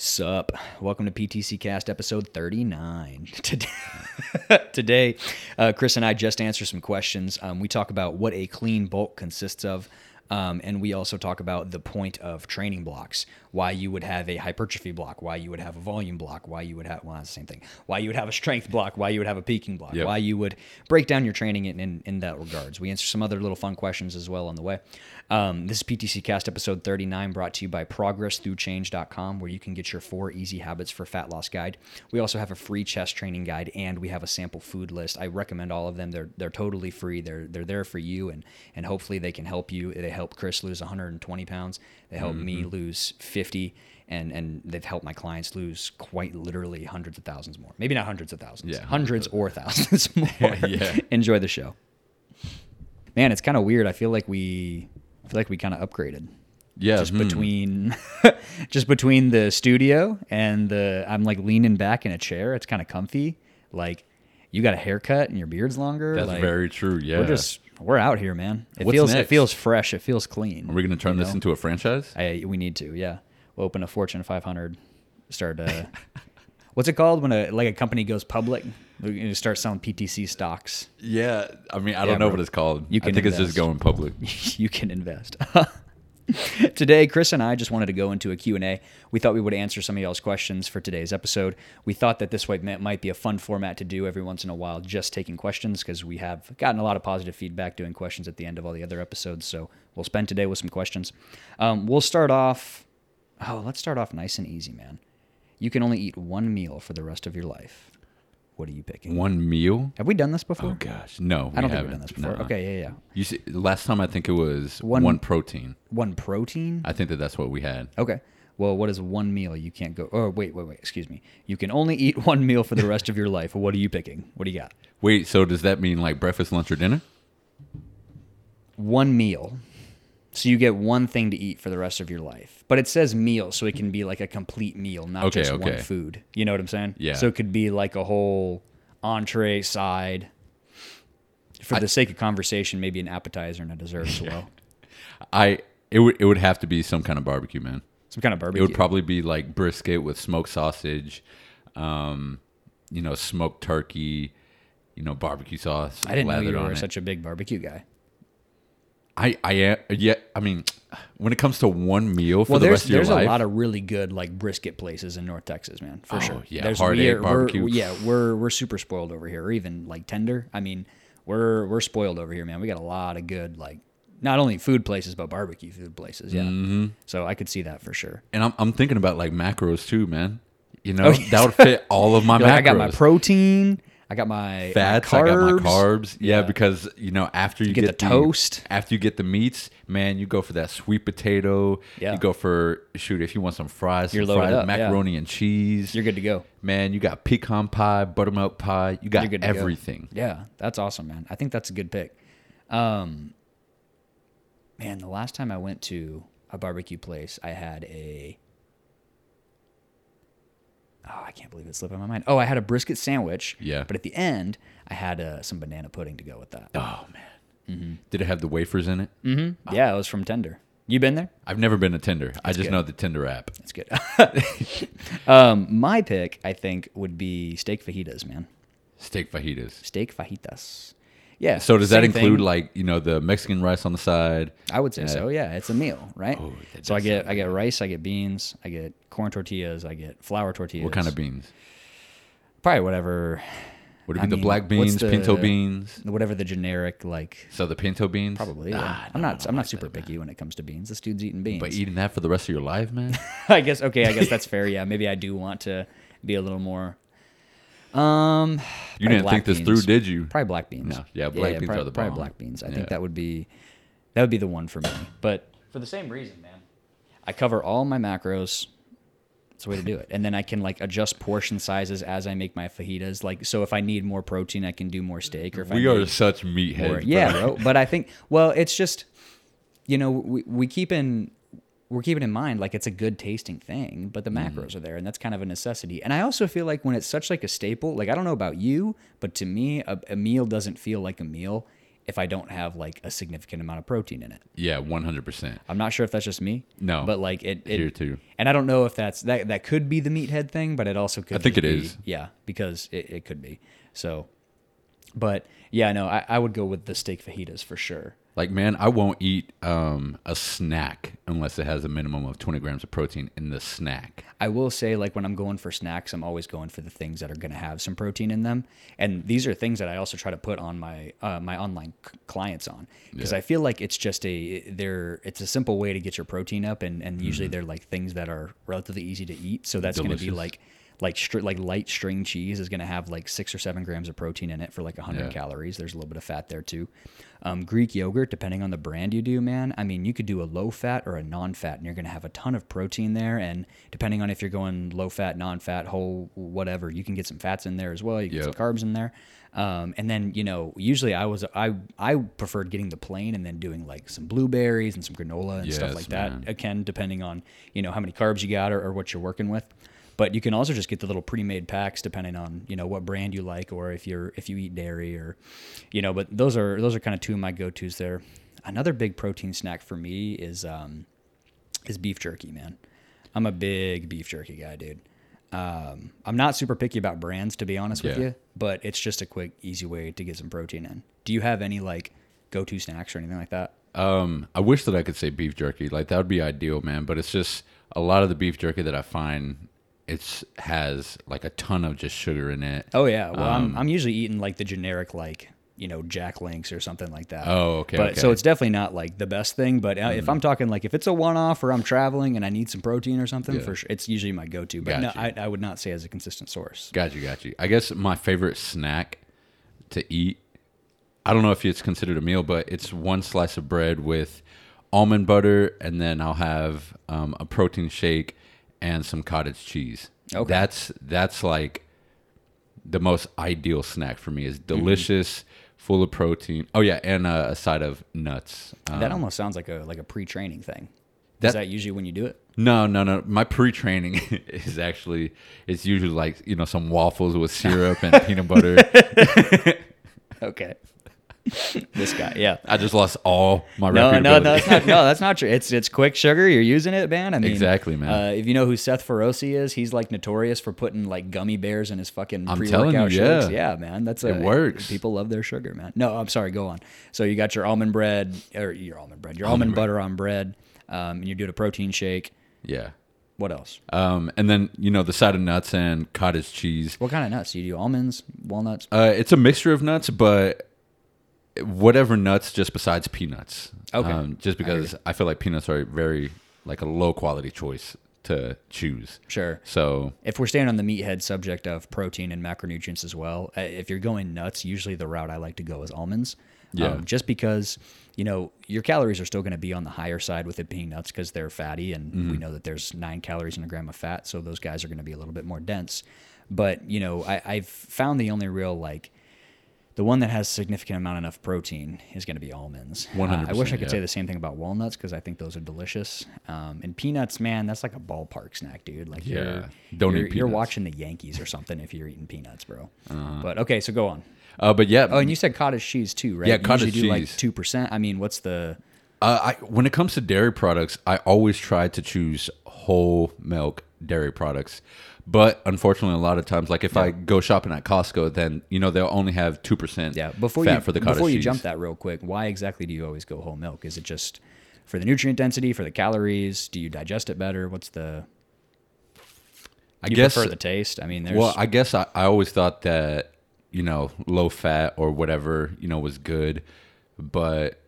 Sup? Welcome to PTC Cast episode 39. Today, today uh, Chris and I just answer some questions. Um, we talk about what a clean bulk consists of, um, and we also talk about the point of training blocks, why you would have a hypertrophy block, why you would have a volume block, why you would have, well, that's the same thing, why you would have a strength block, why you would have a peaking block, Yep. why you would break down your training in, in, in that regards. We answer some other little fun questions as well on the way. Um, this is PTC Cast episode 39 brought to you by progressthroughchange.com where you can get your four easy habits for fat loss guide. We also have a free chest training guide and we have a sample food list. I recommend all of them. They're they're totally free. They're they're there for you and and hopefully they can help you. They help Chris lose 120 pounds. They help me lose 50 and and they've helped my clients lose quite literally hundreds of thousands more. Maybe not hundreds of thousands. Yeah, hundreds or thousands more. yeah. Enjoy the show. Man, it's kind of weird. I feel like we I feel like we kind of upgraded Yeah, just hmm. between just between the studio and the I'm like leaning back in a chair. It's kind of comfy. Like you got a haircut and your beard's longer. That's like, very true. Yeah. We're just we're out here, man. It What's feels it feels fresh. It feels clean. Are we going to turn this know? into a franchise? I, we need to. Yeah, we'll open a Fortune 500. Start. Uh, what's it called when a like a company goes public? We're start selling PTC stocks. Yeah. I mean, I Yeah, don't know bro. what it's called. You I can think it's just going public. you can invest. Today, Chris and I just wanted to go into a Q&A. We thought we would answer some of y'all's questions for today's episode. We thought that this way might be a fun format to do every once in a while, just taking questions because we have gotten a lot of positive feedback doing questions at the end of all the other episodes. So we'll spend today with some questions. Um, we'll start off. Oh, let's start off nice and easy, man. You can only eat one meal for the rest of your life. What are you picking? One meal? Have we done this oh, before? Oh gosh, no. I don't think we we've haven't. done this before. Nuh-uh. Okay, yeah, yeah. You see, last time I think it was One- one, protein. One protein. I think that that's what we had. Okay. Well, what is one meal you can't go? Oh, wait, wait, wait. Excuse me. You can only eat one meal for the rest of your life. What are you picking? What do you got? Wait, so does that mean like breakfast, lunch, or dinner? One meal. So you get one thing to eat for the rest of your life. But it says meal, so it can be like a complete meal, not Okay, just one food. You know what I'm saying? Yeah. So it could be like a whole entree, side. For the sake of conversation, maybe an appetizer and a dessert as well. I it would it would have to be some kind of barbecue, man. Some kind of barbecue. It barbecue. would probably be like brisket with smoked sausage, um, you know, smoked turkey, you know, barbecue sauce. I didn't know you were such a big barbecue guy. I I am yeah. I mean, when it comes to one meal for well, the rest of your life, there's a lot of really good like brisket places in North Texas, man, for Oh, sure. yeah, there's Hard Eight barbecue. We're, yeah, we're we're super spoiled over here, or even like tender. I mean, we're we're spoiled over here, man. We got a lot of good like not only food places but barbecue food places. Yeah, Mm-hmm. so I could see that for sure. and I'm I'm thinking about like macros too, man. You know, Oh, yeah. that would fit all of my macros. like, I got my protein, I got my fats, my I got my carbs. Yeah, Yeah. because you know after you, get the toast. after you get the meats, man, you go for that sweet potato. Yeah. You go for shoot if you want some fries, You're some fried up, yeah. macaroni and cheese. You're good to go. man, you got pecan pie, buttermilk pie. You got to go. everything. Yeah, that's awesome, man. I think that's a good pick. Um, man, the last time I went to a barbecue place, I had a. Oh, I can't believe it slipped my mind. Oh, I had a brisket sandwich. Yeah. But at the end, I had uh, some banana pudding to go with that. Oh man, did it have the wafers in it? Mm-hmm. Yeah, it was from Tender. You been there? I've never been to Tinder. I just good. know the Tinder app. That's good. um, my pick, I think, would be steak fajitas, man. Steak fajitas. Steak fajitas. Yeah. So does that same include thing. like you know the Mexican rice on the side? I would say so. Yeah, it's a meal, right? Oh, that so I does get sound I get rice, I get beans, I get corn tortillas, I get flour tortillas. What kind of beans? Probably whatever, Would it I be the mean, black what's beans, pinto beans? whatever the generic like. So the pinto beans? Probably. Yeah. Ah, I'm not. I'm not super picky when it comes to beans. This dude's eating beans. But eating that for the rest of your life, man? I guess. Okay. I guess that's fair. Yeah. Maybe I do want to be a little more. Um. You didn't black think this beans. through, did you? Probably black beans. No. Yeah, black beans probably, are the problem. probably black beans. I Yeah. think that would be that would be the one for me. But for the same reason, man. I cover all my macros. It's the way to do it. And then I can like adjust portion sizes as I make my fajitas. Like so if I need more protein, I can do more steak or if I We are need such more. meatheads. Yeah, bro. bro. But I think well, it's just you know, we, we keep in we're keeping in mind like it's a good tasting thing, but the Mm-hmm. macros are there and that's kind of a necessity. And I also feel like when it's such like a staple, like I don't know about you, but to me a, a meal doesn't feel like a meal if I don't have like a significant amount of protein in it. Yeah, one hundred percent. I'm not sure if that's just me. No. but like it, it Here too. and I don't know if that's that that could be the meathead thing, but it also could. I think it be- is. Yeah, because it, it could be. So, but yeah, no, I, I would go with the steak fajitas for sure. Like man, I won't eat um, a snack unless it has a minimum of twenty grams of protein in the snack. I will say, like when I'm going for snacks, I'm always going for the things that are going to have some protein in them, and these are things that I also try to put on my uh, my online c- clients on because Yeah. I feel like it's just a they're it's a simple way to get your protein up, and and usually they're like things that are relatively easy to eat. So that's going to be like like str- like light string cheese is going to have like six or seven grams of protein in it for like 100 Yeah. calories. There's a little bit of fat there too. Um, Greek yogurt, depending on the brand you do, man. I mean, you could do a low fat or a non fat, and you're going to have a ton of protein there. And depending on if you're going low fat, non fat, whole, whatever, you can get some fats in there as well. You can get Yep. some carbs in there. Um, and then you know, usually I was I I preferred getting the plain and then doing like some blueberries and some granola and stuff Yes, like that. Again, depending on you know how many carbs you got or, or what you're working with. But you can also just get the little pre-made packs depending on you know what brand you like or if you're if you eat dairy or you know. But those are those are kind of two of my go-tos there. Another big protein snack for me is um, is beef jerky, man. I'm a big beef jerky guy, dude. Um, I'm not super picky about brands, to be honest with you, but it's just a quick, easy way to get some protein in. Do you have any like go-to snacks or anything like that? Um, I wish that I could say beef jerky. Like that would be ideal, man. But it's just a lot of the beef jerky that I find it's has like a ton of just sugar in it. Oh yeah, well Um, I'm I'm usually eating like the generic like you know Jack Links or something like that. Oh, okay, But okay. so it's definitely not like the best thing. But uh, if I'm talking like if it's a one-off or I'm traveling and I need some protein or something, Yeah. for sure, it's usually my go-to. But no, I, I would not say as a consistent source. Got you, got you. I guess my favorite snack to eat. I don't know if it's considered a meal, but it's one slice of bread with almond butter, and then I'll have um, a protein shake and some cottage cheese. Okay. That's that's like the most ideal snack for me. Mm-hmm. is delicious, full of protein. Oh yeah, and uh, a side of nuts. Um, that almost sounds like a like a pre-training thing. That- Is that usually when you do it? No, no, no. My pre-training is actually it's usually like you know some waffles with syrup and peanut butter. Okay. This guy, yeah. I just lost all my No, no, no, that's not. No, that's not true. It's it's quick sugar. You're using it, man. I mean, Exactly, man. Uh, if you know who Seth Feroce is, he's like notorious for putting like gummy bears in his fucking I'm telling you, shakes. yeah. Yeah, man, that's a, It works. People love their sugar, man. No, I'm sorry. Go on. So you got your almond bread or your almond bread, your almond, Almond bread. butter on bread, um, and you're doing a protein shake. yeah. What else? Um, and then you know the side of nuts and cottage cheese. What kind of nuts? Do you do almonds, walnuts? Uh, it's a mixture of nuts, but whatever nuts, just besides peanuts. Okay. Um, just because I, feel like peanuts are very like a low quality choice to choose. Sure. So If we're staying on the meathead subject of protein and macronutrients as well, uh, if you're going nuts, usually the route I like to go is almonds. Yeah. Um, just because, you know, your calories are still going to be on the higher side with it being nuts because they're fatty and we Mm-hmm. know that there's nine calories in a gram of fat. So those guys are going to be a little bit more dense. But, you know, I, I've found the only real, like, the one that has significant amount enough protein is going to be almonds. Uh, I wish I 100%, could say the same thing about walnuts because I think those are delicious. Um, and peanuts, man, that's like a ballpark snack, dude. Like, Yeah. you're, Don't you're, eat you're watching the Yankees or something if you're eating peanuts, bro. Uh-huh. But okay, so go on. uh, but yeah, Oh, and you said cottage cheese too, right? Yeah, cottage do like cheese. two percent. I mean, what's the? Uh, I, when it comes to dairy products, I always try to choose whole milk dairy products. But unfortunately, a lot of times, like if I go shopping at Costco, then you know they'll only have two percent Yeah, before fat you for the cottage before you cheese. jump that real quick, why exactly do you always go whole milk? Is it just for the nutrient density, for the calories? Do you digest it better? What's the? I guess. prefer the taste. I mean, there's well, I guess I, I always thought that you know low fat or whatever you know was good, but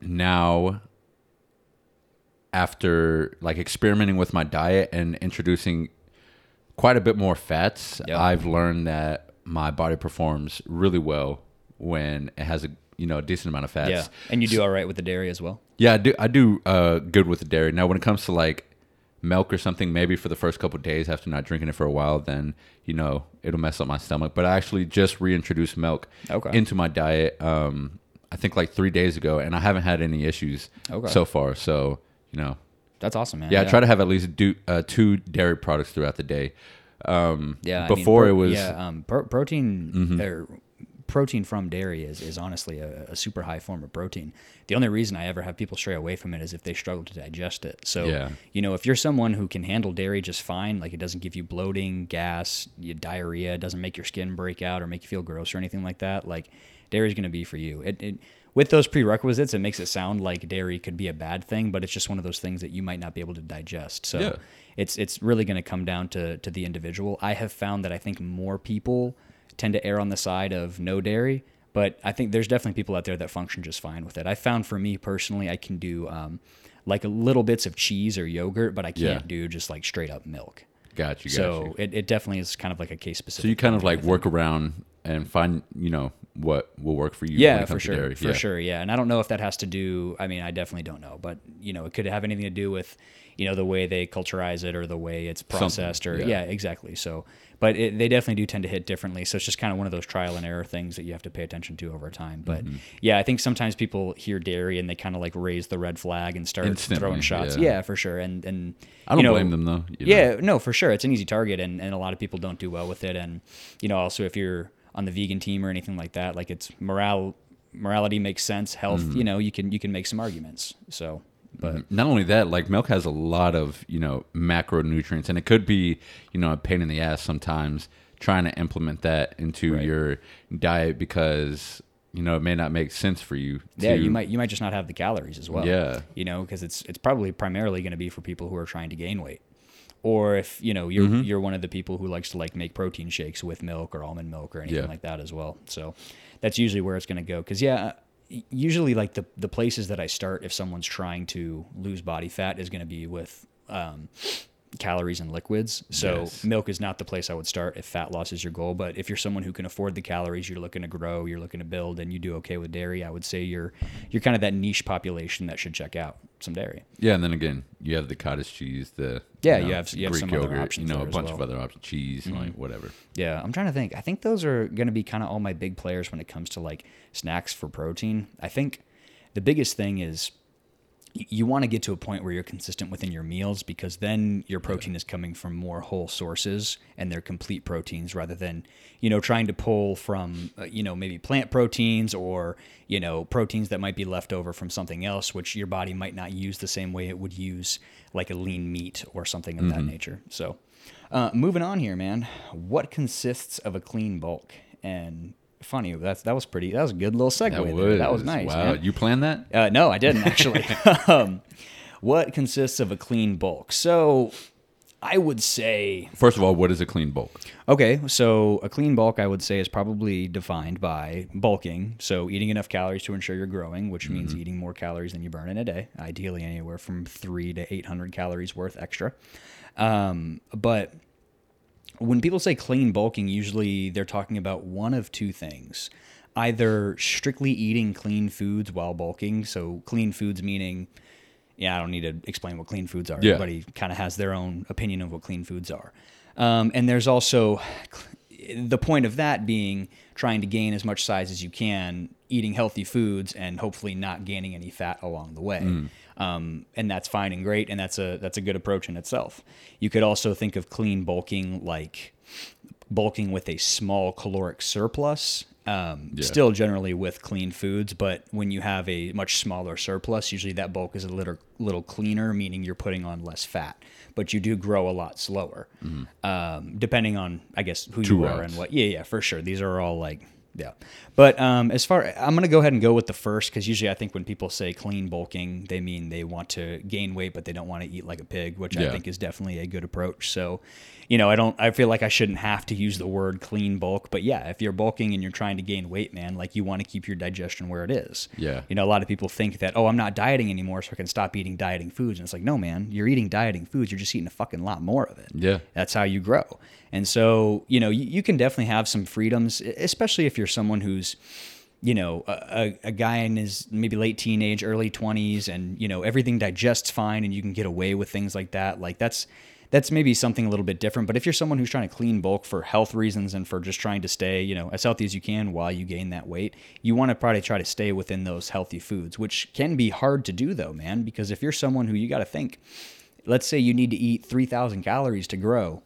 now after like experimenting with my diet and introducing quite a bit more fats, Yeah. I've learned that my body performs really well when it has a you know a decent amount of fats. yeah, and you do all right with the dairy as well. Yeah, I do. I do uh, good with the dairy. Now, when it comes to like milk or something, maybe for the first couple of days after not drinking it for a while, then you know it'll mess up my stomach. But I actually just reintroduced milk Okay. into my diet. Um, I think like three days ago, and I haven't had any issues Okay. so far. So you know, That's awesome, man. yeah, I try to have at least do, uh, two dairy products throughout the day. Um, Yeah, I mean, before pro- it was yeah, um, pro- protein or protein from dairy is, is honestly a, a super high form of protein. The only reason I ever have people stray away from it is if they struggle to digest it. So, Yeah. you know, if you're someone who can handle dairy just fine, like it doesn't give you bloating, gas, diarrhea, doesn't make your skin break out or make you feel gross or anything like that, like dairy is going to be for you. It, it with those prerequisites, it makes it sound like dairy could be a bad thing, but it's just one of those things that you might not be able to digest. So Yeah. it's it's really going to come down to to the individual. I have found that I think more people tend to err on the side of no dairy, but I think there's definitely people out there that function just fine with it. I found for me personally, I can do um, like little bits of cheese or yogurt, but I can't Yeah. do just like straight up milk. Got you. Got So you. it, it definitely is kind of like a case specific. So you kind of like work around and find, you know, what will work for you. yeah for sure dairy. for Yeah. sure yeah and i don't know if that has to do i mean i definitely don't know but you know it could have anything to do with you know the way they culturize it or the way it's processed or yeah. yeah. exactly so but it, they definitely do tend to hit differently so it's just kind of one of those trial and error things that you have to pay attention to over time but Mm-hmm. yeah i think sometimes people hear dairy and they kind of like raise the red flag and start Instantly, throwing shots yeah. yeah. for sure and and I don't you know, blame them though. you know. yeah, no, for sure. It's an easy target, and, and a lot of people don't do well with it. And you know, also if you're on the vegan team or anything like that, like it's morale, morality makes sense. Health, Mm-hmm. you know, you can you can make some arguments. So, but not only that, like milk has a lot of you know macronutrients, and it could be you know a pain in the ass sometimes trying to implement that into Right. your diet because you know it may not make sense for you. To, yeah, you might you might just not have the calories as well. Yeah. you know, because it's it's probably primarily going to be for people who are trying to gain weight. Or if you know you're Mm-hmm. you're one of the people who likes to like make protein shakes with milk or almond milk or anything Yeah. like that as well. So that's usually where it's going to go. Because yeah, usually like the the places that I start if someone's trying to lose body fat is going to be with um, calories and liquids. So Yes. milk is not the place I would start if fat loss is your goal. But if you're someone who can afford the calories, you're looking to grow, you're looking to build, and you do okay with dairy, I would say you're you're kind of that niche population that should check out some dairy. Yeah, and then again, you have the cottage cheese, the Yeah, know, you have- you have some other options you know, a bunch well. of other options, cheese, mm-hmm. like whatever. Yeah, I'm trying to think. I think those are going to be kind of all my big players when it comes to like snacks for protein. I think the biggest thing is you want to get to a point where you're consistent within your meals because then your protein is coming from more whole sources and they're complete proteins rather than you know trying to pull from uh, you know maybe plant proteins or you know proteins that might be left over from something else which your body might not use the same way it would use like a lean meat or something of that nature. So uh, moving on here man what consists of a clean bulk and funny that's that was pretty that was a good little segue That was that was nice Wow, man. you planned that? Uh, no, I didn't actually. um, what consists of a clean bulk? So I would say, First of all, what is a clean bulk? okay, so a clean bulk I would say is probably defined by bulking. So eating enough calories to ensure you're growing, which means eating more calories than you burn in a day, ideally anywhere from three to 800 calories worth extra. Um, but when people say clean bulking, usually they're talking about one of two things. Either strictly eating clean foods while bulking. So, clean foods meaning, yeah, I don't need to explain what clean foods are. Yeah. Everybody kind of has their own opinion of what clean foods are. Um, and there's also the point of that being trying to gain as much size as you can, eating healthy foods, and hopefully not gaining any fat along the way. Um, and that's fine and great, and that's a that's a good approach in itself. You could also think of clean bulking like bulking with a small caloric surplus. Um, Yeah. Still generally with clean foods, but when you have a much smaller surplus, usually that bulk is a little little cleaner, meaning you're putting on less fat, but you do grow a lot slower. Um, depending on, I guess, who Two you are and what. Yeah, yeah, for sure. These are all like, yeah. But um, as far, I'm gonna go ahead and go with the first because usually I think when people say clean bulking, they mean they want to gain weight, but they don't want to eat like a pig, which I think is definitely a good approach. So, you know, I don't, I feel like I shouldn't have to use the word clean bulk, but yeah, if you're bulking and you're trying to gain weight, man, like you want to keep your digestion where it is. Yeah. You know, a lot of people think that, oh, I'm not dieting anymore, so I can stop eating dieting foods. And it's like, no, man, you're eating dieting foods. You're just eating a fucking lot more of it. Yeah. That's how you grow. And so, you know, you, you can definitely have some freedoms, especially if you're someone who's, you know, a, a- a guy in his maybe late teenage, early 20s, and, you know, everything digests fine and you can get away with things like that. Like, that's. That's maybe something a little bit different, but if you're someone who's trying to clean bulk for health reasons and for just trying to stay, you know, as healthy as you can while you gain that weight, you want to probably try to stay within those healthy foods, which can be hard to do though, man, because if you're someone who you got to think, let's say you need to eat 3,000 calories to grow,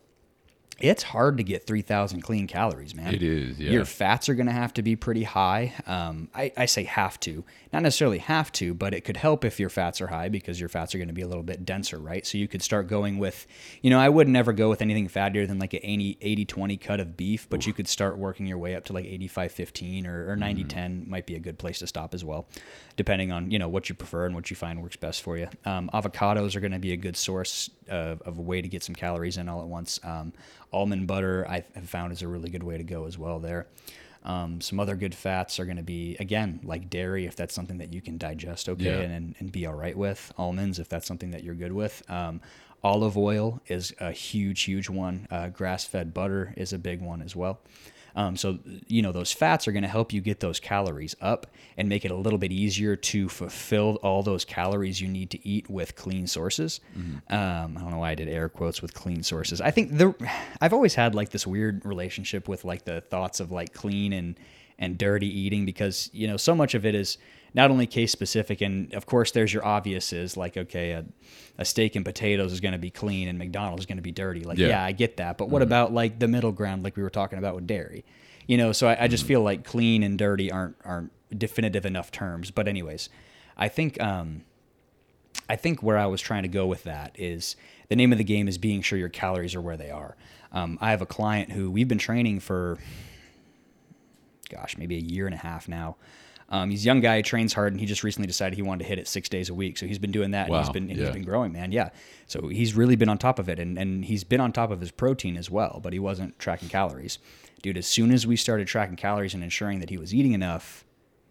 it's hard to get 3,000 clean calories, man. It is, yeah. Your fats are going to have to be pretty high. Um, I, I say have to, not necessarily have to, but it could help if your fats are high because your fats are going to be a little bit denser, right? So you could start going with, you know, I would never go with anything fattier than like an 80, 80 20 cut of beef, but you could start working your way up to like 85 15 or, or 90 10 might be a good place to stop as well, depending on, you know, what you prefer and what you find works best for you. Um, avocados are going to be a good source of, of a way to get some calories in all at once. Um, almond butter I have found is a really good way to go as well there. Um, some other good fats are going to be again like dairy if that's something that you can digest okay Yeah. and, and be all right with. Almonds if that's something that you're good with. Um, olive oil is a huge huge one. Uh, grass fed butter is a big one as well. Um, so you know those fats are going to help you get those calories up and make it a little bit easier to fulfill all those calories you need to eat with clean sources. Um, I don't know why I did air quotes with clean sources. I think the I've always had like this weird relationship with like the thoughts of like clean and and dirty eating because you know so much of it is not only case specific and of course there's your obviouses like okay a, a steak and potatoes is going to be clean and mcdonald's is going to be dirty like Yeah. yeah. i get that but what about like the middle ground like we were talking about with dairy you know so i, I just feel like clean and dirty aren't aren't definitive enough terms but anyways i think um I think where I was trying to go with that is the name of the game is being sure your calories are where they are. Um, I have a client who we've been training for, gosh, maybe a year and a half now. Um, he's a young guy, trains hard, and he just recently decided he wanted to hit it six days a week. So he's been doing that, and he's Wow, been and yeah. he's been growing, man. Yeah. So he's really been on top of it, and and he's been on top of his protein as well, but he wasn't tracking calories. Dude, as soon as we started tracking calories and ensuring that he was eating enough,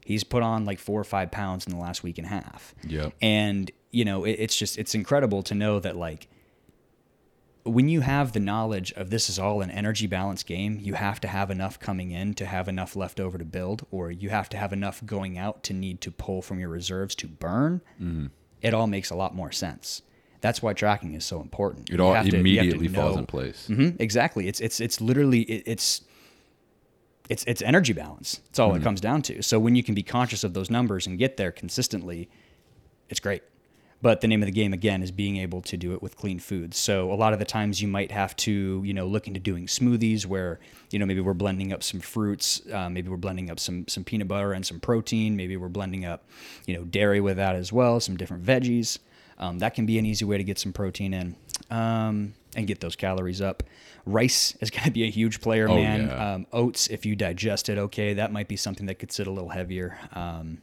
he's put on like four or five pounds in the last week and a half. Yeah. And you know, it, it's just it's incredible to know that like when you have the knowledge of this is all an energy balance game, you have to have enough coming in to have enough left over to build, or you have to have enough going out to need to pull from your reserves to burn. Mm-hmm. It all makes a lot more sense. That's why tracking is so important. It all have to- to immediately falls in place. Mhm, exactly. It's it's it's literally it, it's it's it's energy balance. That's all it comes down to. So when you can be conscious of those numbers and get there consistently, it's great. But the name of the game again is being able to do it with clean foods. So a lot of the times you might have to, you know, look into doing smoothies where, you know, maybe we're blending up some fruits, uh, maybe we're blending up some some peanut butter and some protein, maybe we're blending up, you know, dairy with that as well, some different veggies. Um, that can be an easy way to get some protein in um, and get those calories up. Rice is going to be a huge player, Oh, man. yeah. Um, oats, if you digest it okay, that might be something that could sit a little heavier. Um,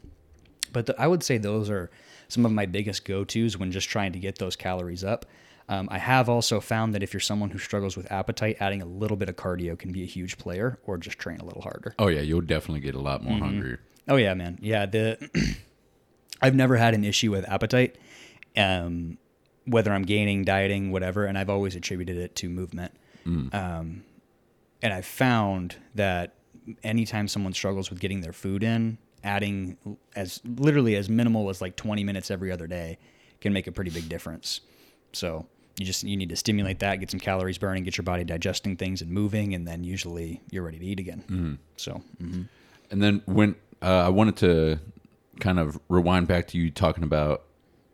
but the, I would say those are some of my biggest go tos when just trying to get those calories up. Um, I have also found that if you're someone who struggles with appetite, adding a little bit of cardio can be a huge player, or just train a little harder. Oh yeah, you'll definitely get a lot more hungrier. Oh yeah, man. Yeah, the I've never had an issue with appetite, um, whether I'm gaining, dieting, whatever, and I've always attributed it to movement. Um, and I've found that anytime someone struggles with getting their food in, adding as literally as minimal as like 20 minutes every other day can make a pretty big difference. So you just you need to stimulate that, get some calories burning, get your body digesting things and moving, and then usually you're ready to eat again. So mhm. And then when uh, I wanted to kind of rewind back to you talking about,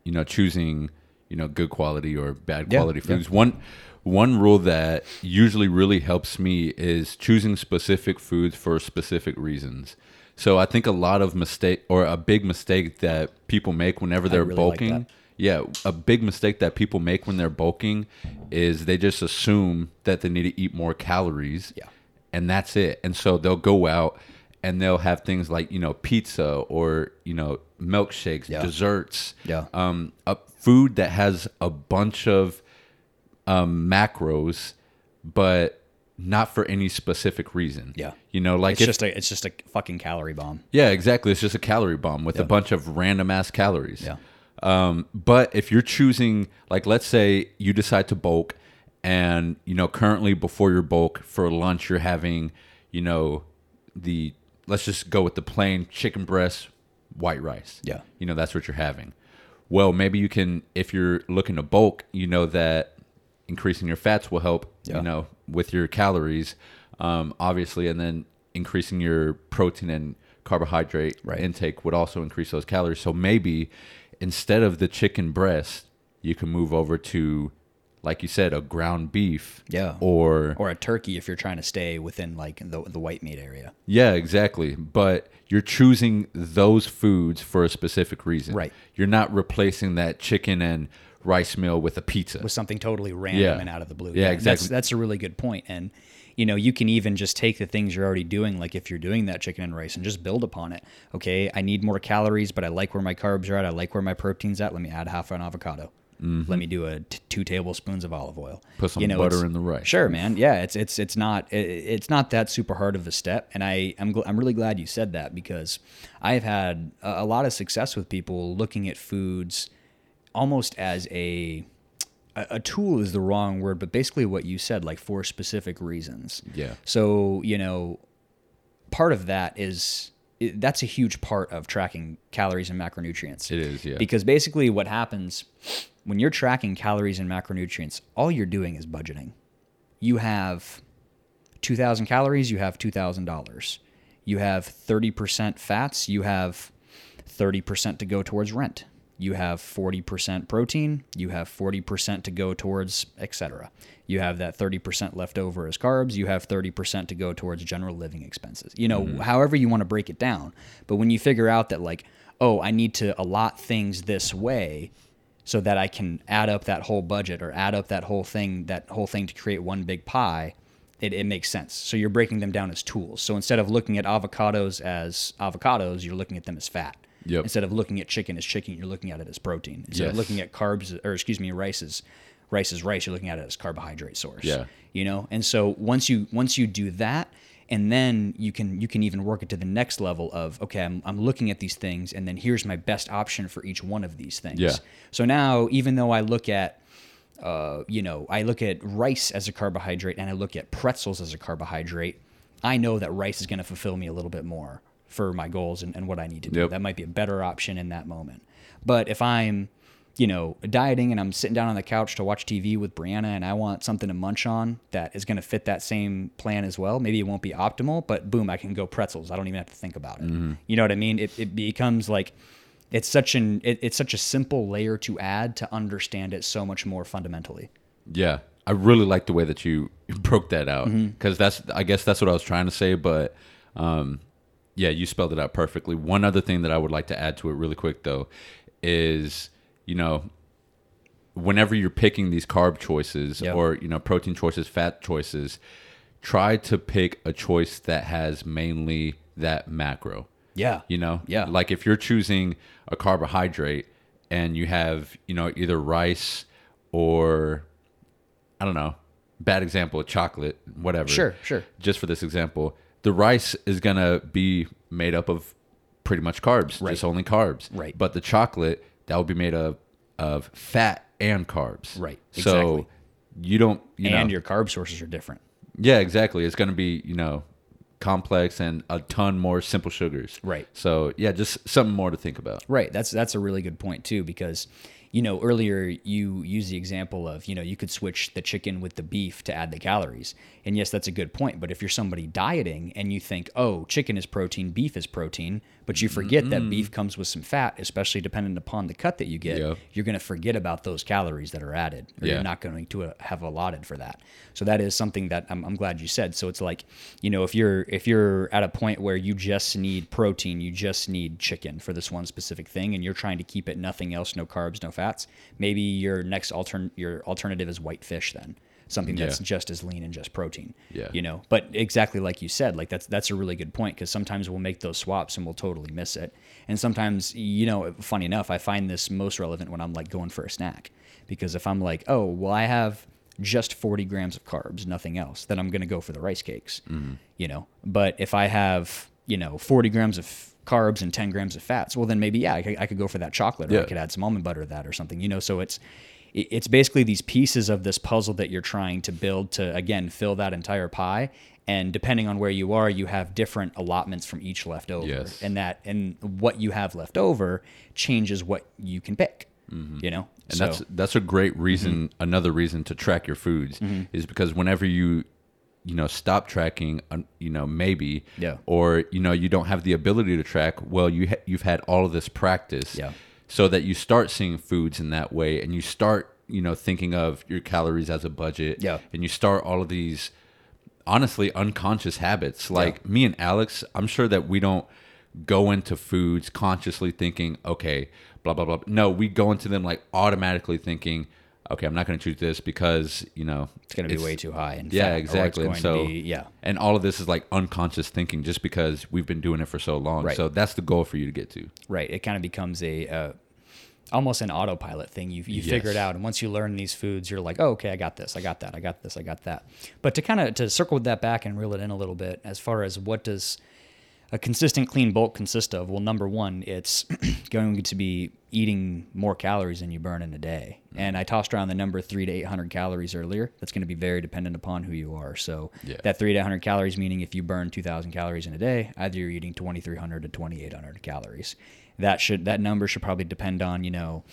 you know, choosing, you know, good quality or bad quality yeah. foods. One one rule that usually really helps me is choosing specific foods for specific reasons. So I think a lot of mistake or a big mistake that people make whenever they're really bulking. that. yeah, a big mistake that people make when they're bulking is they just assume that they need to eat more calories Yeah. and that's it. And so they'll go out and they'll have things like you know pizza or you know milkshakes, Yeah. desserts, Yeah. um, a food that has a bunch of um, macros, but not for any specific reason. Yeah. you know, like it's if, just a it's just a fucking calorie bomb. yeah, exactly. It's just a calorie bomb with a bunch of random ass calories. Yeah. Um, but if you're choosing, like, let's say you decide to bulk, and you know, currently before your bulk for lunch, you're having, you know, the let's just go with the plain chicken breast, white rice. Yeah. You know, that's what you're having. Well, maybe you can, if you're looking to bulk, you know that increasing your fats will help. Yeah. You know, with your calories, um, obviously, and then increasing your protein and carbohydrate Right. intake would also increase those calories. So maybe instead of the chicken breast, you can move over to like you said, a ground beef. Yeah. Or or a turkey if you're trying to stay within like the the white meat area. yeah, exactly. But you're choosing those foods for a specific reason. Right. You're not replacing that chicken and rice meal with a pizza. with something totally random Yeah. and out of the blue. Yeah, That's exactly. that's a really good point. And you know, you can even just take the things you're already doing, like if you're doing that chicken and rice, and just build upon it. Okay, I need more calories, but I like where my carbs are at. I like where my protein's at. Let me add half an avocado. Let me do a t- two tablespoons of olive oil. Mm-hmm. Put some You know, butter in the rice. Sure, man. Yeah, it's it's it's not it, it's not that super hard of a step, and I I'm gl- I'm really glad you said that because I've had a, a lot of success with people looking at foods almost as a a tool is the wrong word, but basically what you said, like for specific reasons. Yeah. So you know, part of that is that's a huge part of tracking calories and macronutrients. It is, yeah. Because basically, what happens when you're tracking calories and macronutrients, all you're doing is budgeting. You have 2,000 calories, you have $2,000. You have 30% fats, you have 30% to go towards rent. You have 40% protein, you have 40% to go towards etc. You have that 30% left over as carbs, you have 30% to go towards general living expenses. You know, mm-hmm. however you want to break it down. But when you figure out that like, oh, I need to allot things this way, so that I can add up that whole budget or add up that whole thing, that whole thing to create one big pie, it, it makes sense. So you're breaking them down as tools. So instead of looking at avocados as avocados, you're looking at them as fat. Yep. Instead of looking at chicken as chicken, you're looking at it as protein. Instead of looking at carbs, or excuse me, rice as rice as rice, you're looking at it as carbohydrate source. Yeah. You know, and so once you once you do that, and then you can you can even work it to the next level of okay, I'm I'm looking at these things, and then here's my best option for each one of these things. Yeah. So now, even though I look at uh, you know, I look at rice as a carbohydrate and I look at pretzels as a carbohydrate, I know that rice is going to fulfill me a little bit more for my goals and, and what I need to do. Yep. That might be a better option in that moment. But if I'm, you know, dieting and I'm sitting down on the couch to watch TV with Brianna and I want something to munch on that is going to fit that same plan as well, maybe it won't be optimal, but boom, I can go pretzels. I don't even have to think about it. You know what I mean? It, it becomes like, it's such an it, it's such a simple layer to add to understand it so much more fundamentally. Yeah, I really like the way that you broke that out Mm-hmm. because that's I guess that's what I was trying to say, but um, yeah, you spelled it out perfectly. One other thing that I would like to add to it really quick though is you know whenever you're picking these carb choices Yep. or you know protein choices, fat choices, try to pick a choice that has mainly that macro. Yeah. You know, Yeah. Like if you're choosing a carbohydrate and you have, you know, either rice or I don't know, bad example, chocolate, whatever. Sure, sure. Just for this example, the rice is gonna be made up of pretty much carbs, Right. just only carbs. Right. But the chocolate that will be made of of fat and carbs. Right, So exactly. you don't, you and know, your carb sources are different. yeah, exactly. It's going to be, you know, complex and a ton more simple sugars. Right. So, yeah, just something more to think about. Right. That's that's a really good point too because you know earlier you used the example of you know you could switch the chicken with the beef to add the calories and yes that's a good point but if you're somebody dieting and you think oh chicken is protein beef is protein but you forget that beef comes with some fat especially dependent upon the cut that you get Yeah. you're going to forget about those calories that are added or Yeah. you're not going to uh, have allotted for that so that is something that I'm, I'm glad you said so it's like you know if you're if you're at a point where you just need protein you just need chicken for this one specific thing and you're trying to keep it nothing else no carbs no fats maybe your next altern your alternative is white fish then something that's Yeah. just as lean and just protein Yeah. you know but exactly like you said like that's that's a really good point because sometimes we'll make those swaps and we'll totally miss it and sometimes you know funny enough i find this most relevant when i'm like going for a snack because if i'm like oh well i have just 40 grams of carbs nothing else then i'm going to go for the rice cakes Mm-hmm. you know but if i have you know 40 grams of carbs and 10 grams of fats. Well then maybe yeah i could, I could go for that chocolate or i could add some almond butter to that or something you know? So it's it's basically these pieces of this puzzle that you're trying to build to again fill that entire pie. And depending on where you are you have different allotments from each left over. Yes. and that and what you have left over changes what you can pick mm-hmm. you know? And so that's that's a great reason. Mm-hmm. Another reason to track your foods mm-hmm. is because whenever you, you know, stop tracking, uh, you know, maybe, Yeah. or you know, you don't have the ability to track. Well, you ha- you've had all of this practice, Yeah. so that you start seeing foods in that way, and you start you know, thinking of your calories as a budget. Yeah. And you start all of these honestly unconscious habits. Like me and Alex, I'm sure that we don't go into foods consciously thinking, okay, blah blah blah. No, we go into them like automatically thinking, okay, I'm not going to choose this because you know It's going to be way too high. In yeah, exactly. And so, be, yeah, and all of this is like unconscious thinking, just because we've been doing it for so long. Right. So that's the goal for you to get to. right. It kind of becomes a uh, almost an autopilot thing. You you figure it out, and once you learn these foods, you're like, oh, okay, I got this, I got that, I got this, I got that. But to kind of to circle that back and reel it in a little bit, as far as what does a consistent clean bulk consist of? Well, number one, it's going to be eating more calories than you burn in a day. Mm-hmm. And I tossed around the number three to eight hundred calories earlier. That's going to be very dependent upon who you are. So Yeah. that three to eight hundred calories, meaning if you burn two thousand calories in a day, either you're eating twenty three hundred to twenty eight hundred calories. That should that number should probably depend on you know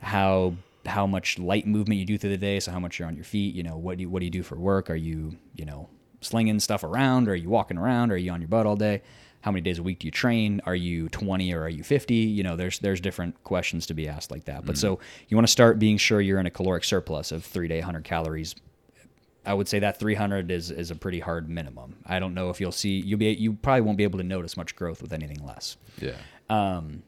how how much light movement you do through the day. So how much you're on your feet. You know what do you, what do you do for work? Are you you know slinging stuff around? Are you walking around? Are you on your butt all day? How many days a week do you train? Are you 20 or are you 50? You know, there's there's different questions to be asked like that. But so you want to start being sure you're in a caloric surplus of three to 800 calories I would say that 300 is is a pretty hard minimum. I don't know if you'll see you'll be you probably won't be able to notice much growth with anything less. Yeah. Um,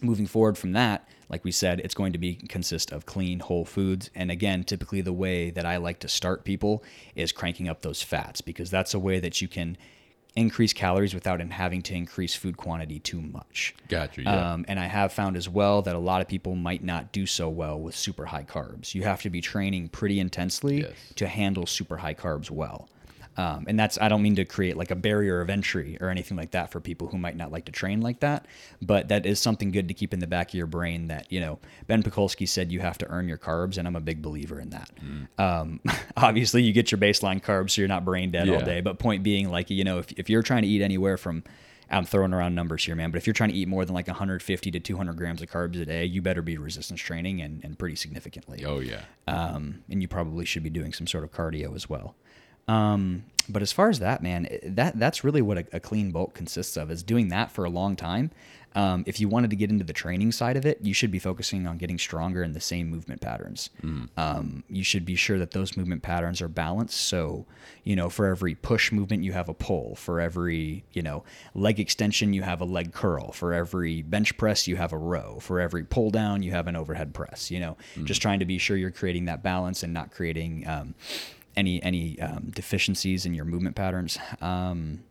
Moving forward from that, like we said, it's going to be consist of clean whole foods. And again, typically the way that I like to start people is cranking up those fats because that's a way that you can increase calories without in having to increase food quantity too much. Gotcha. Yeah. Um, and I have found as well that a lot of people might not do so well with super high carbs. You have to be training pretty intensely Yes. to handle super high carbs well. Um, and that's, I don't mean to create like a barrier of entry or anything like that for people who might not like to train like that. But that is something good to keep in the back of your brain that, you know, Ben Pakulski said you have to earn your carbs. And I'm a big believer in that. Um, obviously, you get your baseline carbs so you're not brain dead all day. But point being, like, you know, if, if you're trying to eat anywhere from, I'm throwing around numbers here, man. But if you're trying to eat more than like 150 to 200 grams of carbs a day, you better be resistance training and, and pretty significantly. oh yeah. Um, and you probably should be doing some sort of cardio as well. Um, but as far as that, man, that that's really what a, a clean bulk consists of is doing that for a long time. Um, if you wanted to get into the training side of it, you should be focusing on getting stronger in the same movement patterns. Um, you should be sure that those movement patterns are balanced. So, you know, for every push movement, you have a pull. For every, you know, leg extension, you have a leg curl. For every bench press, you have a row. For every pull down, you have an overhead press. You know, just trying to be sure you're creating that balance and not creating um, any any um, deficiencies in your movement patterns. Um,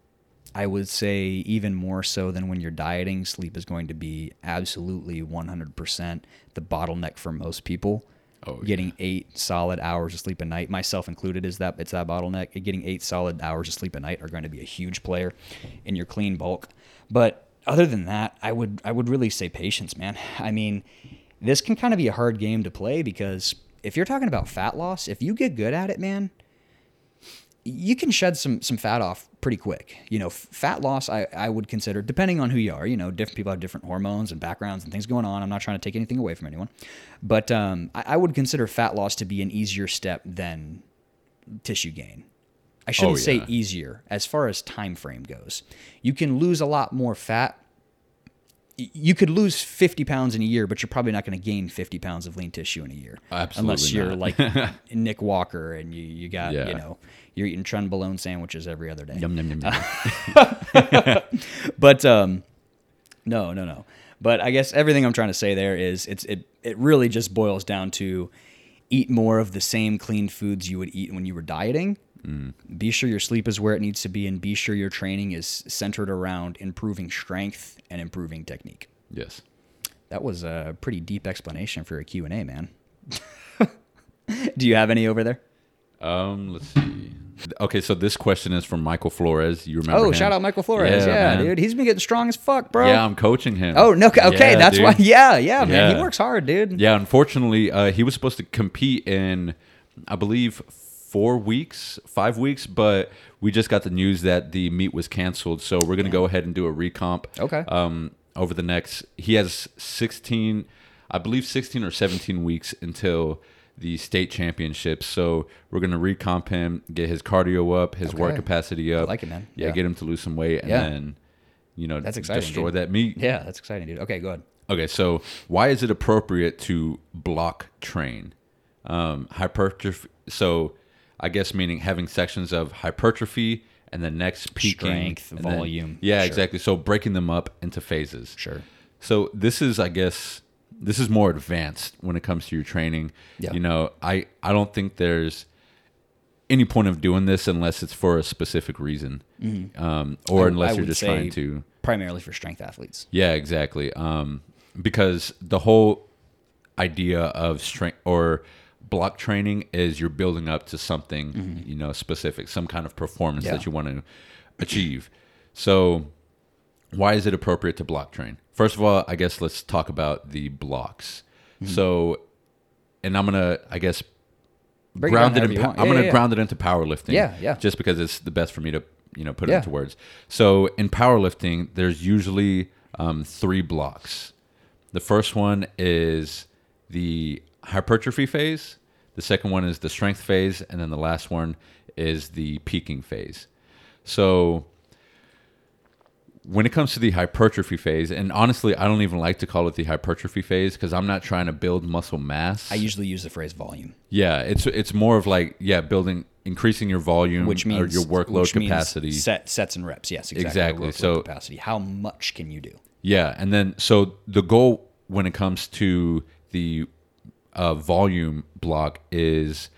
I would say even more so than when you're dieting, sleep is going to be absolutely 100% the bottleneck for most people. Oh, yeah. Getting eight solid hours of sleep a night, myself included, is that it's that bottleneck. Getting eight solid hours of sleep a night are going to be a huge player in your clean bulk. But other than that, I would I would really say patience, man. I mean, this can kind of be a hard game to play because if you're talking about fat loss, if you get good at it, man, you can shed some some fat off pretty quick. You know, f- fat loss I, I would consider depending on who you are. You know, different people have different hormones and backgrounds and things going on. I'm not trying to take anything away from anyone, but um, I, I would consider fat loss to be an easier step than tissue gain. I shouldn't Oh, say easier as far as time frame goes. You can lose a lot more fat. You could lose 50 pounds in a year, but you're probably not going to gain 50 pounds of lean tissue in a year. Unless you're like Nick Walker and you, you got, Yeah. you know, you're eating trenbolone sandwiches every other day. Yum, yum, yum, yum. But um, no, no, no. But I guess everything I'm trying to say there is it's it it really just boils down to eat more of the same clean foods you would eat when you were dieting. Be sure your sleep is where it needs to be, and be sure your training is centered around improving strength and improving technique. yes. That was a pretty deep explanation for a Q and A, man. Do you have any over there? Um, let's see. Okay, so this question is from Michael Flores. You remember? Oh, him? shout out Michael Flores. Yeah, man. dude, he's been getting strong as fuck, bro. Yeah, I'm coaching him. Oh no, okay, Yeah, that's dude. why. Yeah, yeah, man, he works hard, dude. Yeah, unfortunately, uh, he was supposed to compete in, I believe, four weeks, five weeks, but we just got the news that the meet was canceled. So we're gonna go ahead and do a recomp. Okay. Um, over the next, he has 16, I believe, 16 or 17 weeks until the state championships. So we're gonna recomp him, get his cardio up, his work capacity up. I like it, man. Yeah, Yeah. get him to lose some weight, and Yeah. then, you know, That's exciting, destroy dude. that meat. Yeah, that's exciting, dude. Okay, go ahead. Okay, so why is it appropriate to block train? um, hypertrophy. So I guess meaning having sections of hypertrophy and the next peaking Strength, and then- volume. yeah, Sure. exactly. So breaking them up into phases. Sure. So this is, I guess, this is more advanced when it comes to your training. Yeah. You know, I I don't think there's any point of doing this unless it's for a specific reason, um, or I- unless I you're just trying to. Primarily for strength athletes. Yeah, exactly. Um, because the whole idea of strength or block training is you're building up to something, you know, specific, some kind of performance Mm-hmm. Yeah. that you want to achieve. So, why is it appropriate to block train? First of all, I guess let's talk about the blocks. Mm-hmm. So, and I'm gonna, I guess, Break ground down it. In, I'm Yeah, gonna ground it into powerlifting. Yeah, yeah. Just because it's the best for me to, you know, put it into words. So in powerlifting, there's usually um, three blocks. The first one is the hypertrophy phase. The second one is the strength phase, and then the last one is the peaking phase. So when it comes to the hypertrophy phase, and honestly, I don't even like to call it the hypertrophy phase because I'm not trying to build muscle mass. I usually use the phrase volume, Yeah, it's it's more of like yeah, building increasing your volume which or means your workload which means capacity. set sets and reps. Yes, exactly. Exactly. So- capacity. How much can you do? Yeah, and then so the goal when it comes to the uh, volume block is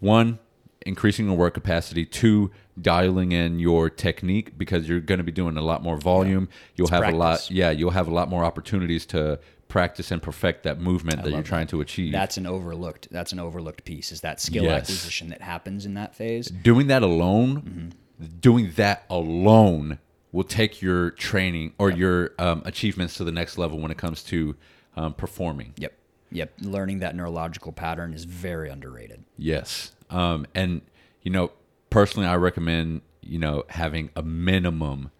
one increasing your work capacity, two dialing in your technique because you're going to be doing a lot more volume. You'll have a lot, yeah, you'll have a lot more opportunities to practice and perfect that movement that you're trying to achieve. That's an overlooked. That's an overlooked piece. Is that skill Yes. acquisition that happens in that phase? doing that alone, doing that alone will take your training or your um, achievements to the next level when it comes to um, performing. Yep. Yep. Learning that neurological pattern is very underrated. Yes. Um, and, you know, personally, I recommend, you know, having a minimum,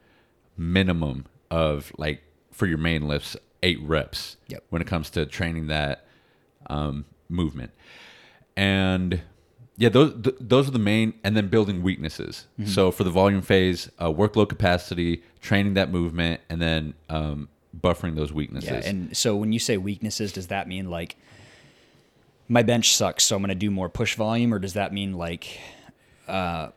minimum of like for your main lifts, eight reps Yep. when it comes to training that um, movement. And yeah, those th- those are the main, and then building weaknesses. Mm-hmm. So for the volume phase, uh, workload capacity, training that movement, and then um, buffering those weaknesses. Yeah. And so when you say weaknesses, does that mean like my bench sucks, so I'm going to do more push volume, or does that mean like uh,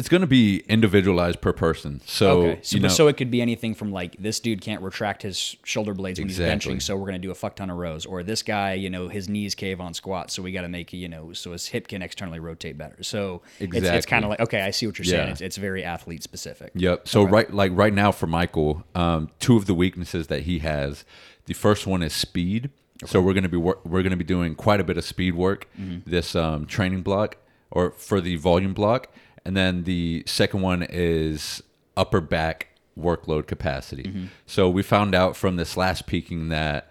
it's going to be individualized per person. So, okay, so, you know, so it could be anything from like this dude can't retract his shoulder blades when Exactly. he's benching, so we're going to do a fuck ton of rows, or this guy, you know, his knees cave on squats, so we got to make you know, so his hip can externally rotate better. So it's, it's kind of like okay, I see what you're saying. Yeah. It's, it's very athlete specific. Yep. So right, like right now for Michael, um, two of the weaknesses that he has, the first one is speed. So we're gonna be wor- we're gonna be doing quite a bit of speed work this um, training block or for the volume block, and then the second one is upper back workload capacity. So we found out from this last peaking that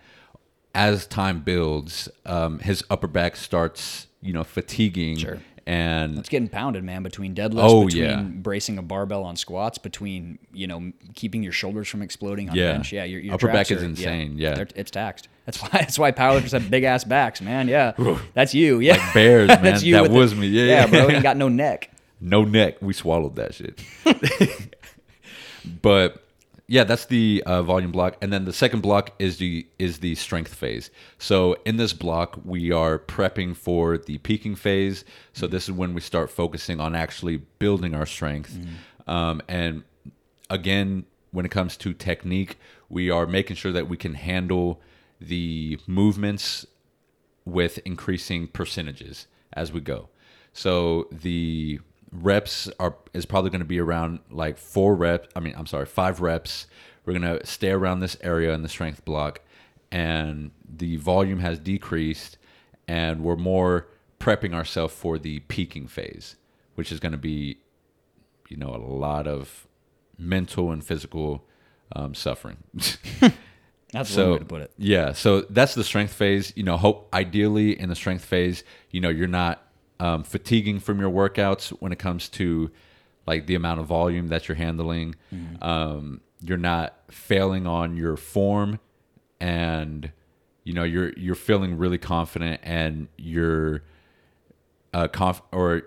as time builds, um, his upper back starts you know fatiguing Sure. and It's getting pounded, man, between deadlifts, Oh, between yeah. bracing a barbell on squats, between you know keeping your shoulders from exploding on Yeah. bench. Yeah, your, your Upper back traps is insane, yeah. they're- it's taxed. That's why that's why powerlifters have big ass backs, man. Yeah, that's you. Yeah, like bears, man. that's you. that was the- me. Yeah, yeah, bro. You ain't got no neck. No neck. We swallowed that shit. but yeah, that's the uh, volume block, and then the second block is the is the strength phase. So in this block, we are prepping for the peaking phase. So this is when we start focusing on actually building our strength. Um, and again, when it comes to technique, we are making sure that we can handle the movements with increasing percentages as we go. So the reps are is probably going to be around like four reps. I mean, I'm sorry, five reps. We're going to stay around this area in the strength block, and the volume has decreased, and we're more prepping ourselves for the peaking phase, which is going to be, you know, a lot of mental and physical um, suffering. That's so one way to put it. yeah so that's the strength phase you know hope ideally in the strength phase you know you're not um, fatiguing from your workouts when it comes to like the amount of volume that you're handling. Um, you're not failing on your form and you know you're you're feeling really confident and you're uh conf- or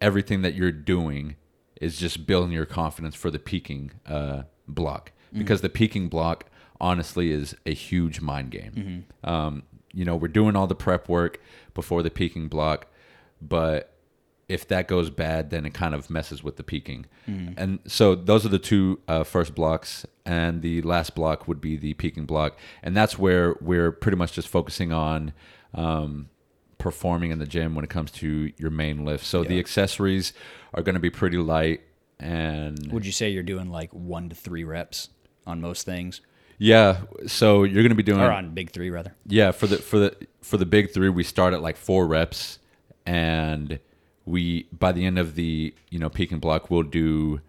everything that you're doing is just building your confidence for the peaking uh, block. Because the peaking block honestly is a huge mind game. Um, you know, we're doing all the prep work before the peaking block, but if that goes bad, then it kind of messes with the peaking. And so those are the two uh, first blocks, and the last block would be the peaking block, and that's where we're pretty much just focusing on um, performing in the gym when it comes to your main lift. So the accessories are going to be pretty light, and Would you say you're doing like one to three reps on most things, yeah, so you're going to be doing or on big three rather? Yeah, for the for the for the big three, we start at like four reps, and we by the end of the you know peak and block, we'll do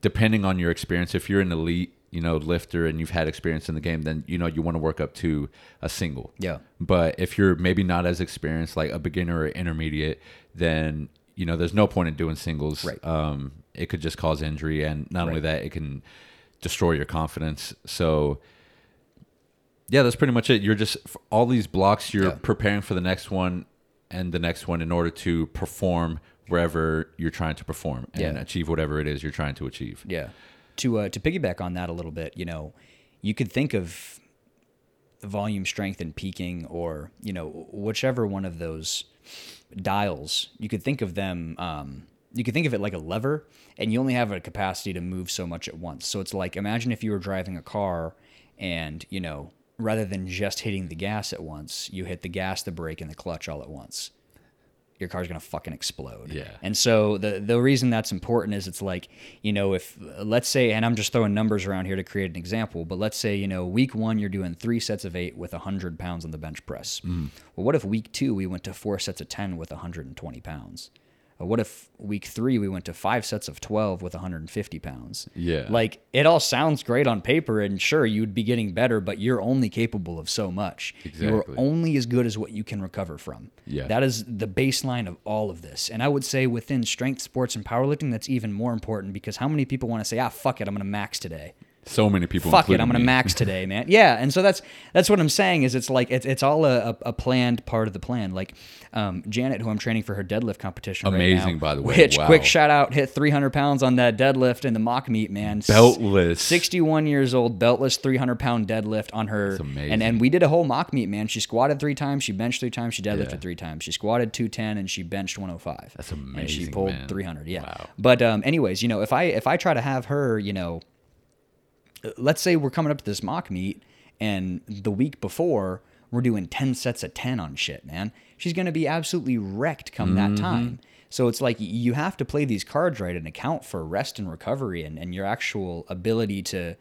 depending on your experience. If you're an elite you know lifter and you've had experience in the game, then you know you want to work up to a single. Yeah. But if you're maybe not as experienced, like a beginner or intermediate, then you know there's no point in doing singles. Right. Um, it could just cause injury, and not only that, it can destroy your confidence. So yeah, that's pretty much it. You're just all these blocks. You're Yeah. preparing for the next one and the next one in order to perform wherever you're trying to perform and Yeah. achieve whatever it is you're trying to achieve. Yeah. To uh, to piggyback on that a little bit, you know, you could think of volume strength and peaking, or you know, whichever one of those dials. You could think of them. Um, you can think of it like a lever, and you only have a capacity to move so much at once. So it's like imagine if you were driving a car, and you know, rather than just hitting the gas at once, you hit the gas, the brake, and the clutch all at once your car's gonna fucking explode. Yeah. And so the the reason that's important is it's like you know if let's say and I'm just throwing numbers around here to create an example, but let's say you know week one you're doing three sets of eight with hundred pounds on the bench press. Mm. Well, what if week two we went to four sets of ten with 120 pounds? What if week three we went to five sets of 12 with 150 pounds? Yeah. Like it all sounds great on paper, and sure you'd be getting better, but you're only capable of so much. Exactly. You're only as good as what you can recover from. Yeah. That is the baseline of all of this. And I would say within strength sports and powerlifting, that's even more important because how many people want to say, ah, fuck it, I'm going to max today. So many people. Fuck it, I'm going to me. max today, man. Yeah, and so that's that's what I'm saying is it's like it's, it's all a, a, planned part of the plan. Like um, Janet, who I'm training for her deadlift competition, right Amazing, now, by the way. Which Wow. quick shout out, hit 300 pounds on that deadlift in the mock meet, man. Beltless. 61 years old, beltless, 300 pound deadlift on her. That's amazing. And and we did a whole mock meet, man. She squatted three times, she benched three times, she deadlifted Yeah. three times. She squatted 210 and she benched 105. That's And she pulled man. 300. Yeah. Wow. But um, anyways, you know, if I if I try to have her, you know, let's say we're coming up to this mock meet and the week before we're doing 10 sets of 10 on shit man. She's going to be absolutely wrecked come that mm-hmm. time. So it's like you have to play these cards right and account for rest and recovery and, and your actual ability to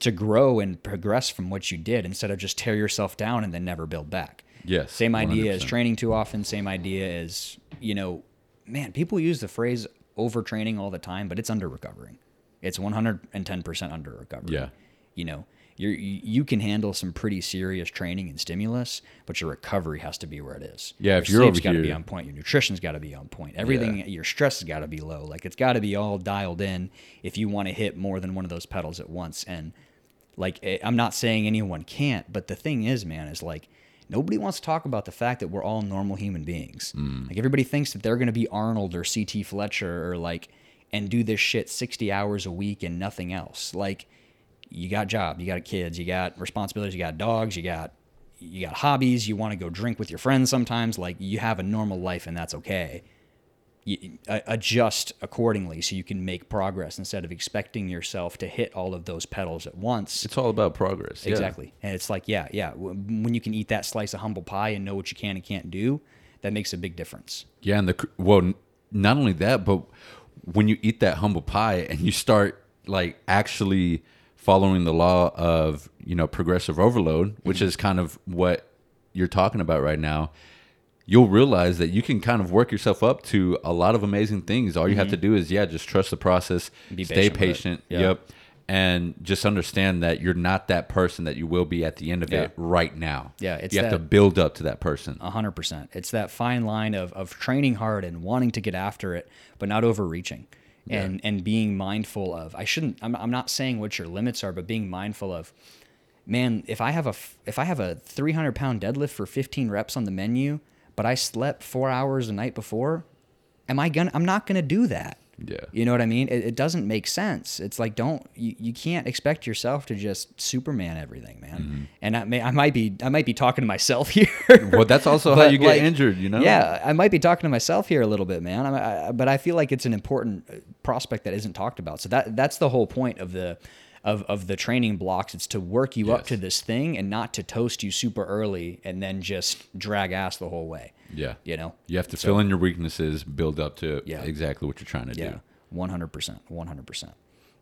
to grow and progress from what you did instead of just tear yourself down and then never build back. Yes, same idea as 100%. training too often same idea as you know man people use the phrase overtraining all the time but it's under recovering it's 110% under recovery. Yeah. you know you're, you you can handle some pretty serious training and stimulus but your recovery has to be where it is. Yeah, if your you're sleep's over got to be on point your nutrition's got to be on point everything your stress has got to be low like it's got to be all dialed in if you want to hit more than one of those pedals at once. And like eh, i'm not saying anyone can't but the thing is man is like nobody wants to talk about the fact that we're all normal human beings. Like everybody thinks that they're going to be arnold or ct fletcher or like and do this shit 60 hours a week and nothing else like you got job you got kids you got responsibilities you got dogs you got you got hobbies you want to go drink with your friends sometimes like you have a normal life and that's okay you, adjust accordingly so you can make progress instead of expecting yourself to hit all of those pedals at once It's all about progress. yeah. exactly and it's like yeah yeah when you can eat that slice of humble pie and know what you can and can't do that makes a big difference Yeah, and the well, not only that, but when you eat that humble pie and you start like actually following the law of you know progressive overload, which is kind of what you're talking about right now, you'll realize that you can kind of work yourself up to a lot of amazing things. All you have mm-hmm. to do is yeah, just trust the process, Be stay patient patient. Yeah. Yep. And just understand that you're not that person that you will be at the end of Yeah. it right now. Yeah, it's you have to build up to that person. A hundred percent. It's that fine line of, of training hard and wanting to get after it, but not overreaching, and and being mindful of. I shouldn't. I'm, I'm not saying what your limits are, but being mindful of. Man, if I have a if I have a 300 pound deadlift for 15 reps on the menu, but I slept four hours the night before, am I gonna? I'm not gonna do that. Yeah. You know what I mean? It, it doesn't make sense. It's like don't you, you can't expect yourself to just Superman everything, man. Mm-hmm. And I may I might be I might be talking to myself here. Well, that's also how you get like, injured, you know? Yeah, I might be talking to myself here a little bit, man. I, I, but I feel like it's an important uh, prospect that isn't talked about. So that that's the whole point of the of, of the training blocks. It's to work you up to this thing and not to toast you super early and then just drag ass the whole way. Yeah. You know? You have to fill in your weaknesses, build up to Yeah. exactly what you're trying to do. Yeah, do. one hundred percent, one hundred percent.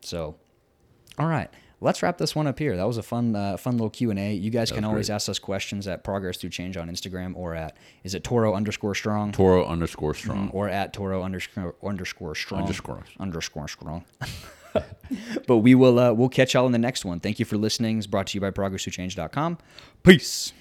So, all right, let's wrap this one up here. That was a fun, uh, fun little Q and A. You guys can always great. ask us questions at Progress Through Change on Instagram or at is it Toro underscore Strong Toro underscore strong. or at Toro underscore underscore Strong Underscore. underscore Strong. but we will uh, we'll catch y'all in the next one. Thank you for listening. It's brought to you by ProgressThroughChange.com. Peace.